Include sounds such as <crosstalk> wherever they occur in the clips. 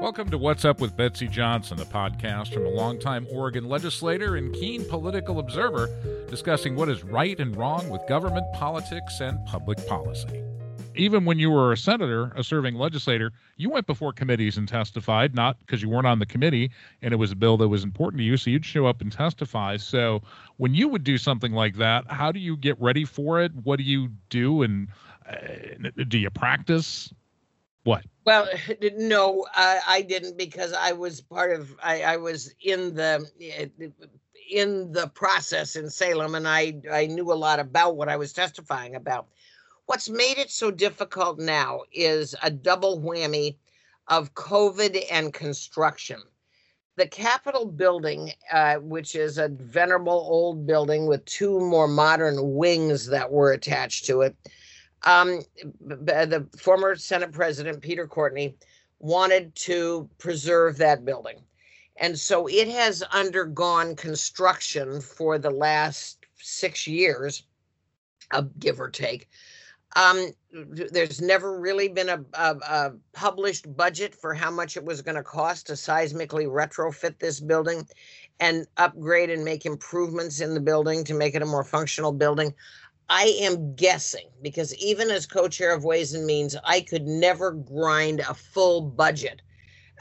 Welcome to What's Up with Betsy Johnson, a podcast from a longtime Oregon legislator and keen political observer discussing what is right and wrong with government politics and public policy. Even when you were a senator, a serving legislator, you went before committees and testified, not because you weren't on the committee and it was a bill that was important to you, so you'd show up and testify. So when you would do something like that, how do you get ready for it? What do you do? And uh, do you practice? What? Well, <laughs> no, I, I didn't because I was part of. I, I was in the in the process in Salem, and I I knew a lot about what I was testifying about. What's made it so difficult now is a double whammy of COVID and construction. The Capitol building, uh, which is a venerable old building with two more modern wings that were attached to it, um, the former Senate President Peter Courtney wanted to preserve that building. And so it has undergone construction for the last six years, uh, give or take. Um, there's never really been a, a, a published budget for how much it was going to cost to seismically retrofit this building and upgrade and make improvements in the building to make it a more functional building. I am guessing because even as co chair of Ways and Means, I could never grind a full budget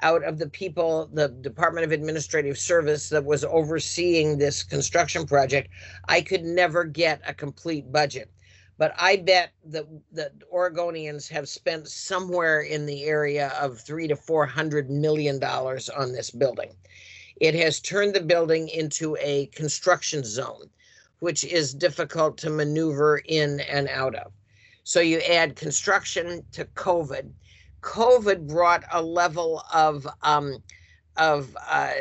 out of the people, the Department of Administrative Service that was overseeing this construction project. I could never get a complete budget. But I bet that the Oregonians have spent somewhere in the area of three to four hundred million dollars on this building. It has turned the building into a construction zone which is difficult to maneuver in and out of. So you add construction to COVID. COVID brought a level of um, of uh,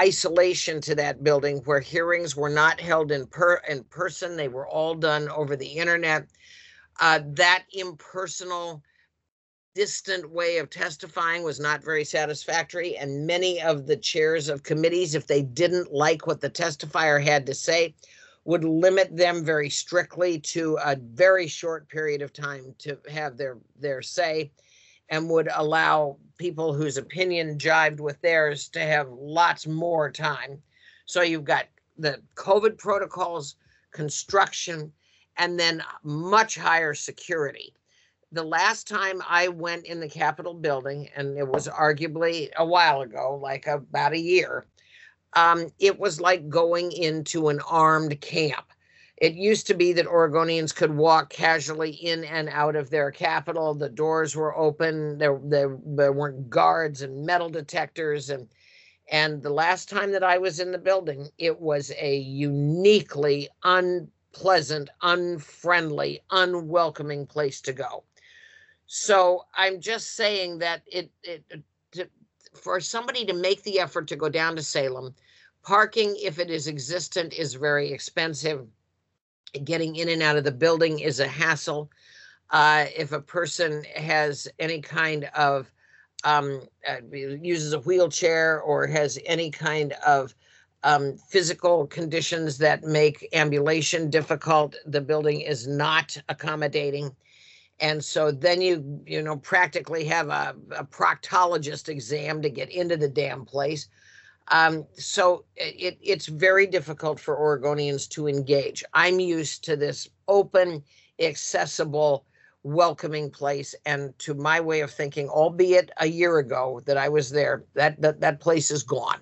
isolation to that building where hearings were not held in per in person; they were all done over the internet. Uh, that impersonal, distant way of testifying was not very satisfactory, and many of the chairs of committees, if they didn't like what the testifier had to say, would limit them very strictly to a very short period of time to have their their say and would allow people whose opinion jived with theirs to have lots more time. So you've got the covid protocols construction and then much higher security. The last time i went in the capitol building and it was arguably a while ago like about a year um, it was like going into an armed camp. It used to be that Oregonians could walk casually in and out of their capital. The doors were open. There, there, there weren't guards and metal detectors. And, and the last time that I was in the building, it was a uniquely unpleasant, unfriendly, unwelcoming place to go. So I'm just saying that it, it to, for somebody to make the effort to go down to Salem, Parking, if it is existent, is very expensive. Getting in and out of the building is a hassle. Uh, if a person has any kind of um, uh, uses a wheelchair or has any kind of um, physical conditions that make ambulation difficult, the building is not accommodating. And so then you, you know, practically have a, a proctologist exam to get into the damn place. Um, so it, it's very difficult for Oregonians to engage. I'm used to this open, accessible, welcoming place. And to my way of thinking, albeit a year ago that I was there, that, that, that place is gone.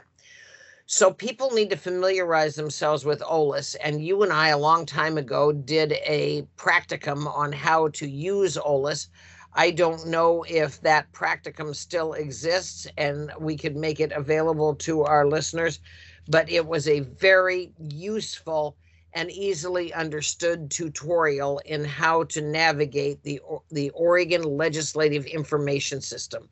So people need to familiarize themselves with OLIS. And you and I, a long time ago, did a practicum on how to use OLIS. I don't know if that practicum still exists and we could make it available to our listeners, but it was a very useful and easily understood tutorial in how to navigate the the Oregon Legislative Information System.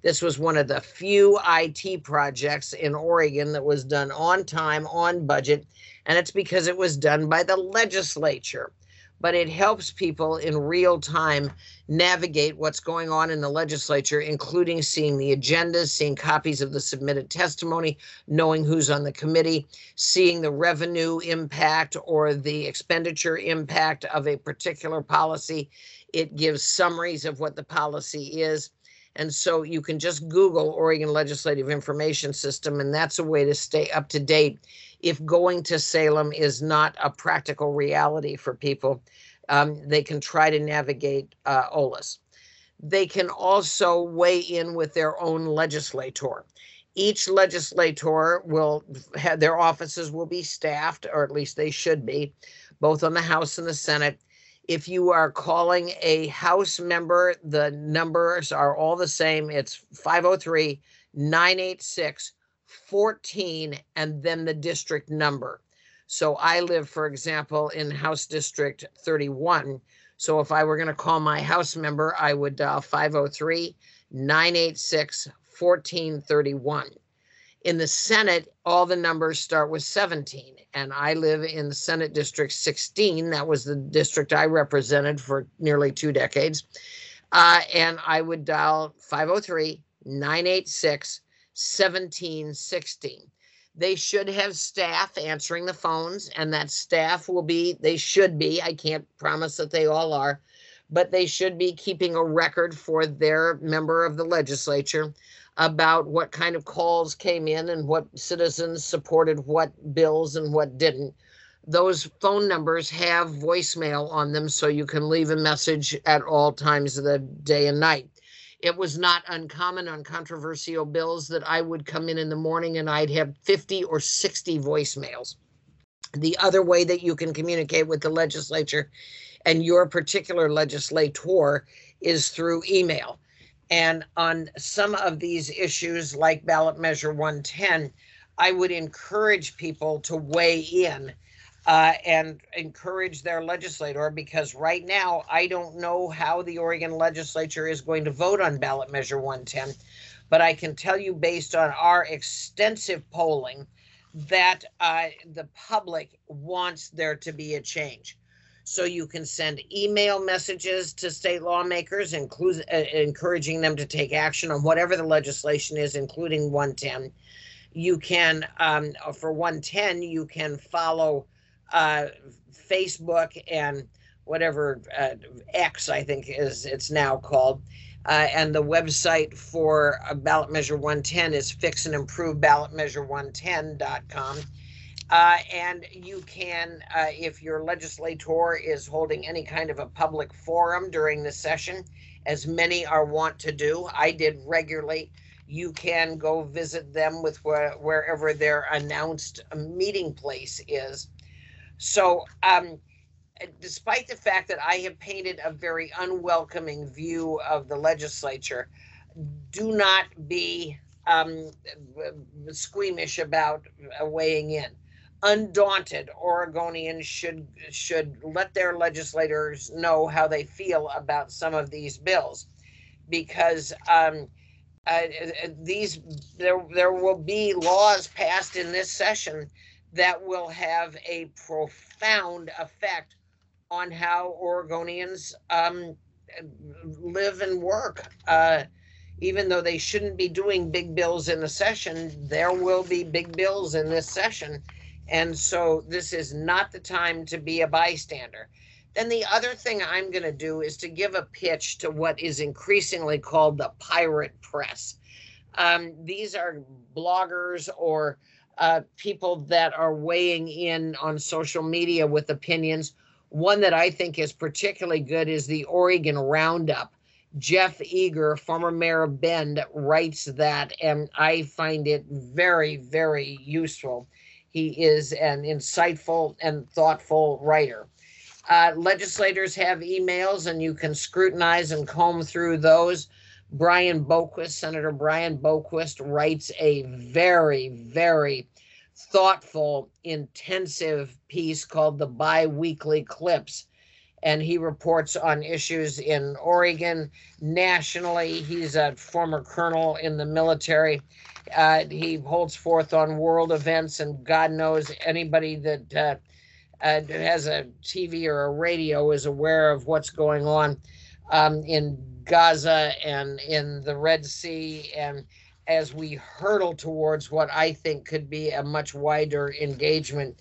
This was one of the few IT projects in Oregon that was done on time, on budget, and it's because it was done by the legislature but it helps people in real time navigate what's going on in the legislature, including seeing the agendas, seeing copies of the submitted testimony, knowing who's on the committee, seeing the revenue impact or the expenditure impact of a particular policy. It gives summaries of what the policy is. And so you can just Google Oregon Legislative Information System, and that's a way to stay up to date if going to Salem is not a practical reality for people. Um, they can try to navigate uh. They can also weigh in with their own legislator. Each legislator will have their offices will be staffed, or at least they should be, both on the House and the Senate. If you are calling a House member, the numbers are all the same. It's 503 986 14 and then the district number. So I live, for example, in House District 31. So if I were going to call my House member, I would uh, dial 503 986 1431. In the Senate, all the numbers start with 17, and I live in the Senate District 16. That was the district I represented for nearly two decades. Uh, and I would dial 503 986 1716. They should have staff answering the phones, and that staff will be, they should be, I can't promise that they all are, but they should be keeping a record for their member of the legislature about what kind of calls came in and what citizens supported what bills and what didn't. Those phone numbers have voicemail on them, so you can leave a message at all times of the day and night. It was not uncommon on controversial bills that I would come in in the morning and I'd have 50 or 60 voicemails. The other way that you can communicate with the legislature and your particular legislator is through email. And on some of these issues, like ballot measure 110, I would encourage people to weigh in uh, and encourage their legislator because right now I don't know how the Oregon legislature is going to vote on ballot measure 110. But I can tell you, based on our extensive polling, that uh, the public wants there to be a change so you can send email messages to state lawmakers, include, uh, encouraging them to take action on whatever the legislation is, including 110. You can, um, uh, for 110, you can follow uh, Facebook and whatever uh, X I think is it's now called. Uh, and the website for uh, ballot measure 110 is fixandimproveBallotMeasure110.com. Uh, and you can, uh, if your legislator is holding any kind of a public forum during the session, as many are wont to do, I did regularly. You can go visit them with wh- wherever their announced meeting place is. So, um, despite the fact that I have painted a very unwelcoming view of the legislature, do not be um, squeamish about weighing in undaunted Oregonians should should let their legislators know how they feel about some of these bills, because um, uh, these there there will be laws passed in this session that will have a profound effect on how Oregonians um, live and work. Uh, even though they shouldn't be doing big bills in the session, there will be big bills in this session and so this is not the time to be a bystander. Then the other thing I'm going to do is to give a pitch to what is increasingly called the pirate press. Um, these are bloggers or uh, people that are weighing in on social media with opinions. One that I think is particularly good is the Oregon Roundup. Jeff Eager, former mayor of Bend, writes that, and I find it very, very useful. He is an insightful and thoughtful writer. Uh, legislators have emails, and you can scrutinize and comb through those. Brian Boquist, Senator Brian Boquist, writes a very, very thoughtful, intensive piece called The Biweekly Clips. And he reports on issues in Oregon, nationally. He's a former colonel in the military uh, he holds forth on world events, and God knows anybody that uh, uh, has a TV or a radio is aware of what's going on um, in Gaza and in the Red Sea. And as we hurtle towards what I think could be a much wider engagement,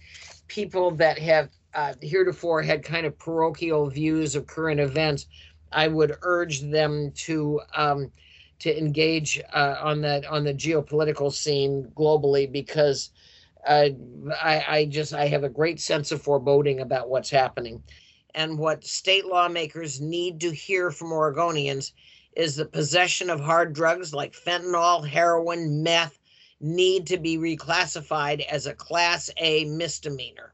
people that have uh, heretofore had kind of parochial views of current events, I would urge them to. Um, to engage uh, on that on the geopolitical scene globally because uh, I, I just I have a great sense of foreboding about what's happening, and what state lawmakers need to hear from Oregonians is the possession of hard drugs like fentanyl, heroin, meth need to be reclassified as a Class A misdemeanor.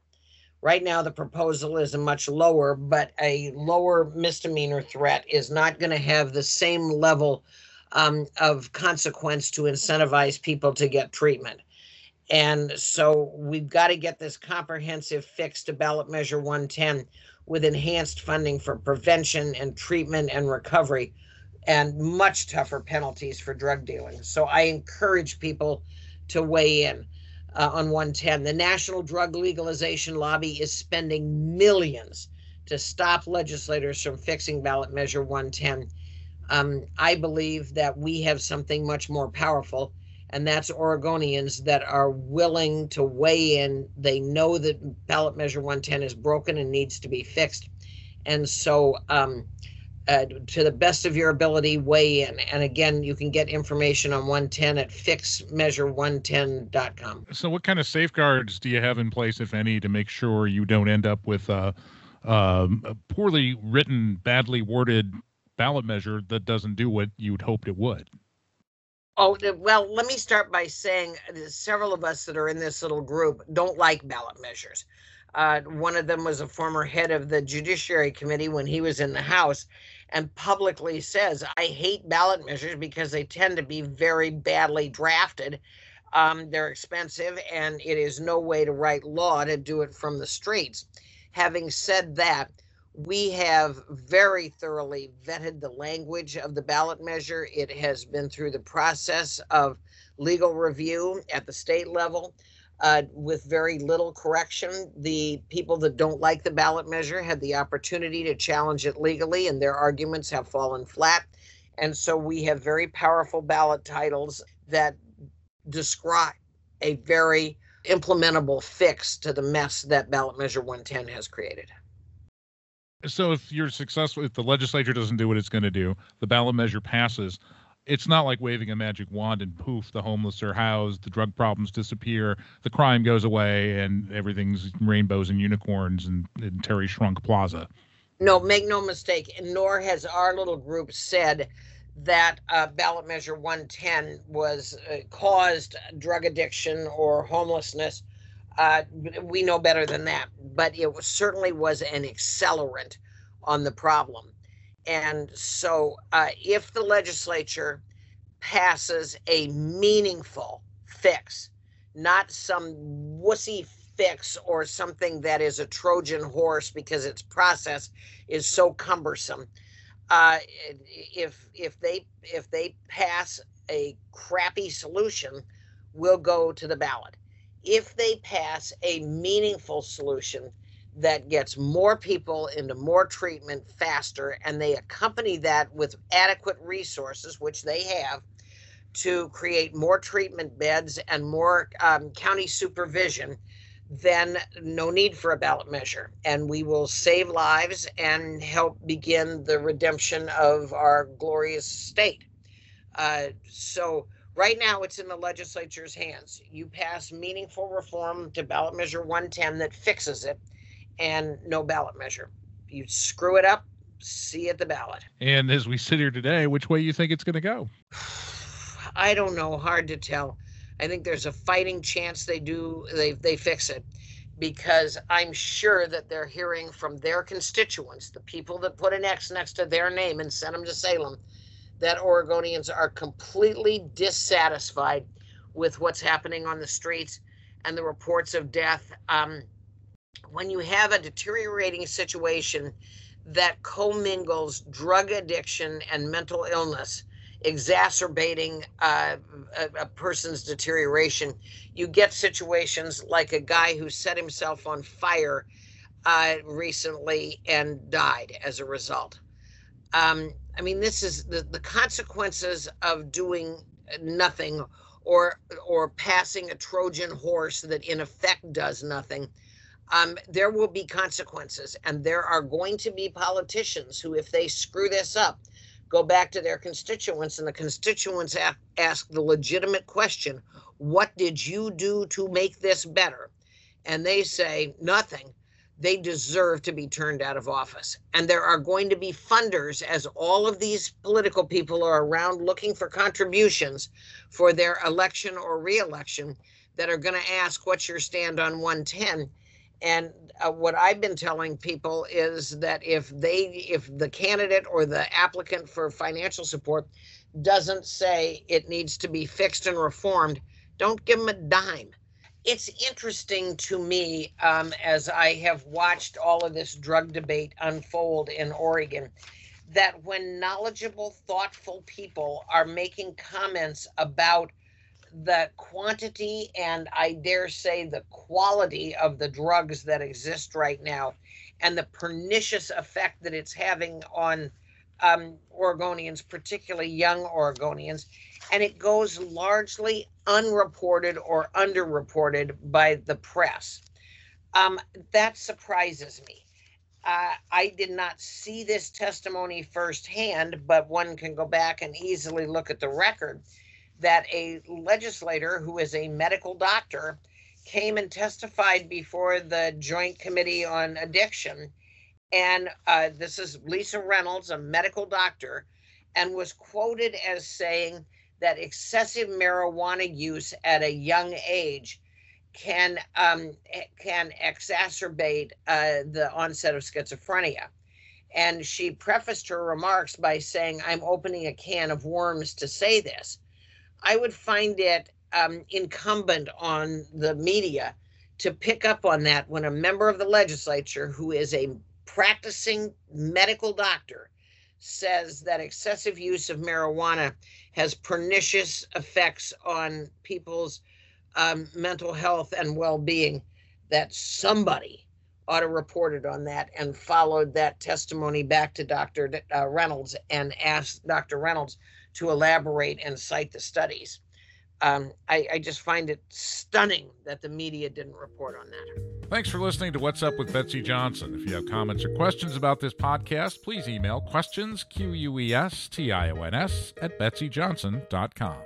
Right now, the proposal is a much lower, but a lower misdemeanor threat is not going to have the same level um, of consequence to incentivize people to get treatment. And so we've got to get this comprehensive fix to ballot measure 110 with enhanced funding for prevention and treatment and recovery and much tougher penalties for drug dealing. So I encourage people to weigh in uh, on 110. The National Drug Legalization Lobby is spending millions to stop legislators from fixing ballot measure 110. Um, I believe that we have something much more powerful, and that's Oregonians that are willing to weigh in. They know that ballot measure 110 is broken and needs to be fixed. And so, um, uh, to the best of your ability, weigh in. And again, you can get information on 110 at fixmeasure110.com. So, what kind of safeguards do you have in place, if any, to make sure you don't end up with a, um, a poorly written, badly worded ballot measure that doesn't do what you'd hoped it would? Oh, well, let me start by saying several of us that are in this little group don't like ballot measures. Uh, one of them was a former head of the Judiciary Committee when he was in the House and publicly says, I hate ballot measures because they tend to be very badly drafted. Um, they're expensive, and it is no way to write law to do it from the streets. Having said that, we have very thoroughly vetted the language of the ballot measure. It has been through the process of legal review at the state level uh, with very little correction. The people that don't like the ballot measure had the opportunity to challenge it legally, and their arguments have fallen flat. And so we have very powerful ballot titles that describe a very implementable fix to the mess that ballot measure 110 has created. So if you're successful, if the legislature doesn't do what it's going to do, the ballot measure passes it's not like waving a magic wand and poof, the homeless are housed, the drug problems disappear, the crime goes away, and everything's rainbows and unicorns and, and Terry Schrunk Plaza. No, make no mistake, nor has our little group said that uh, ballot measure 110 was uh, caused drug addiction or homelessness. Uh, we know better than that, but it was, certainly was an accelerant on the problem. And so, uh, if the legislature passes a meaningful fix, not some wussy fix or something that is a Trojan horse because its process is so cumbersome. Uh, if if they if they pass a crappy solution, we'll go to the ballot. If they pass a meaningful solution, that gets more people into more treatment faster, and they accompany that with adequate resources, which they have, to create more treatment beds and more um, county supervision, then no need for a ballot measure. And we will save lives and help begin the redemption of our glorious state. Uh, so, right now, it's in the legislature's hands. You pass meaningful reform to ballot measure 110 that fixes it and no ballot measure. You screw it up, see at the ballot. And as we sit here today, which way you think it's going to go? <sighs> I don't know. Hard to tell. I think there's a fighting chance they do they they fix it because I'm sure that they're hearing from their constituents, the people that put an X next to their name and sent them to Salem, that Oregonians are completely dissatisfied with what's happening on the streets and the reports of death. Um, when you have a deteriorating situation that commingles drug addiction and mental illness, exacerbating uh, a, a, person's deterioration, you get situations like a guy who set himself on fire uh, recently and died as a result. Um, I mean, this is the, the consequences of doing nothing or or passing a Trojan horse that in effect does nothing um, there will be consequences. And there are going to be politicians who, if they screw this up, go back to their constituents, and the constituents ask the legitimate question What did you do to make this better? And they say nothing. They deserve to be turned out of office. And there are going to be funders, as all of these political people are around looking for contributions for their election or reelection, that are going to ask, What's your stand on 110? And uh, what I've been telling people is that if they, if the candidate or the applicant for financial support doesn't say it needs to be fixed and reformed, don't give them a dime. It's interesting to me um, as I have watched all of this drug debate unfold in Oregon that when knowledgeable, thoughtful people are making comments about the quantity and I dare say the quality of the drugs that exist right now and the pernicious effect that it's having on um, Oregonians, particularly young Oregonians. And it goes largely unreported or underreported by the press. Um, that surprises me. Uh, I did not see this testimony firsthand, but one can go back and easily look at the record that a legislator who is a medical doctor came and testified before the Joint Committee on Addiction. And uh, this is Lisa Reynolds, a medical doctor, and was quoted as saying that excessive marijuana use at a young age can um, can exacerbate uh, the onset of schizophrenia. And she prefaced her remarks by saying, "I'm opening a can of worms to say this." I would find it um, incumbent on the media to pick up on that when a member of the legislature who is a practicing medical doctor says that excessive use of marijuana has pernicious effects on people's um, mental health and well-being that somebody ought to report it on that and followed that testimony back to dr uh, reynolds and asked dr reynolds to elaborate and cite the studies. Um, I, I, just find it stunning that the media didn't report on that. Thanks for listening to What's Up with Betsy Johnson. If you have comments or questions about this podcast, please email questions, Q U E S T I O N S, at betsyjohnson.com.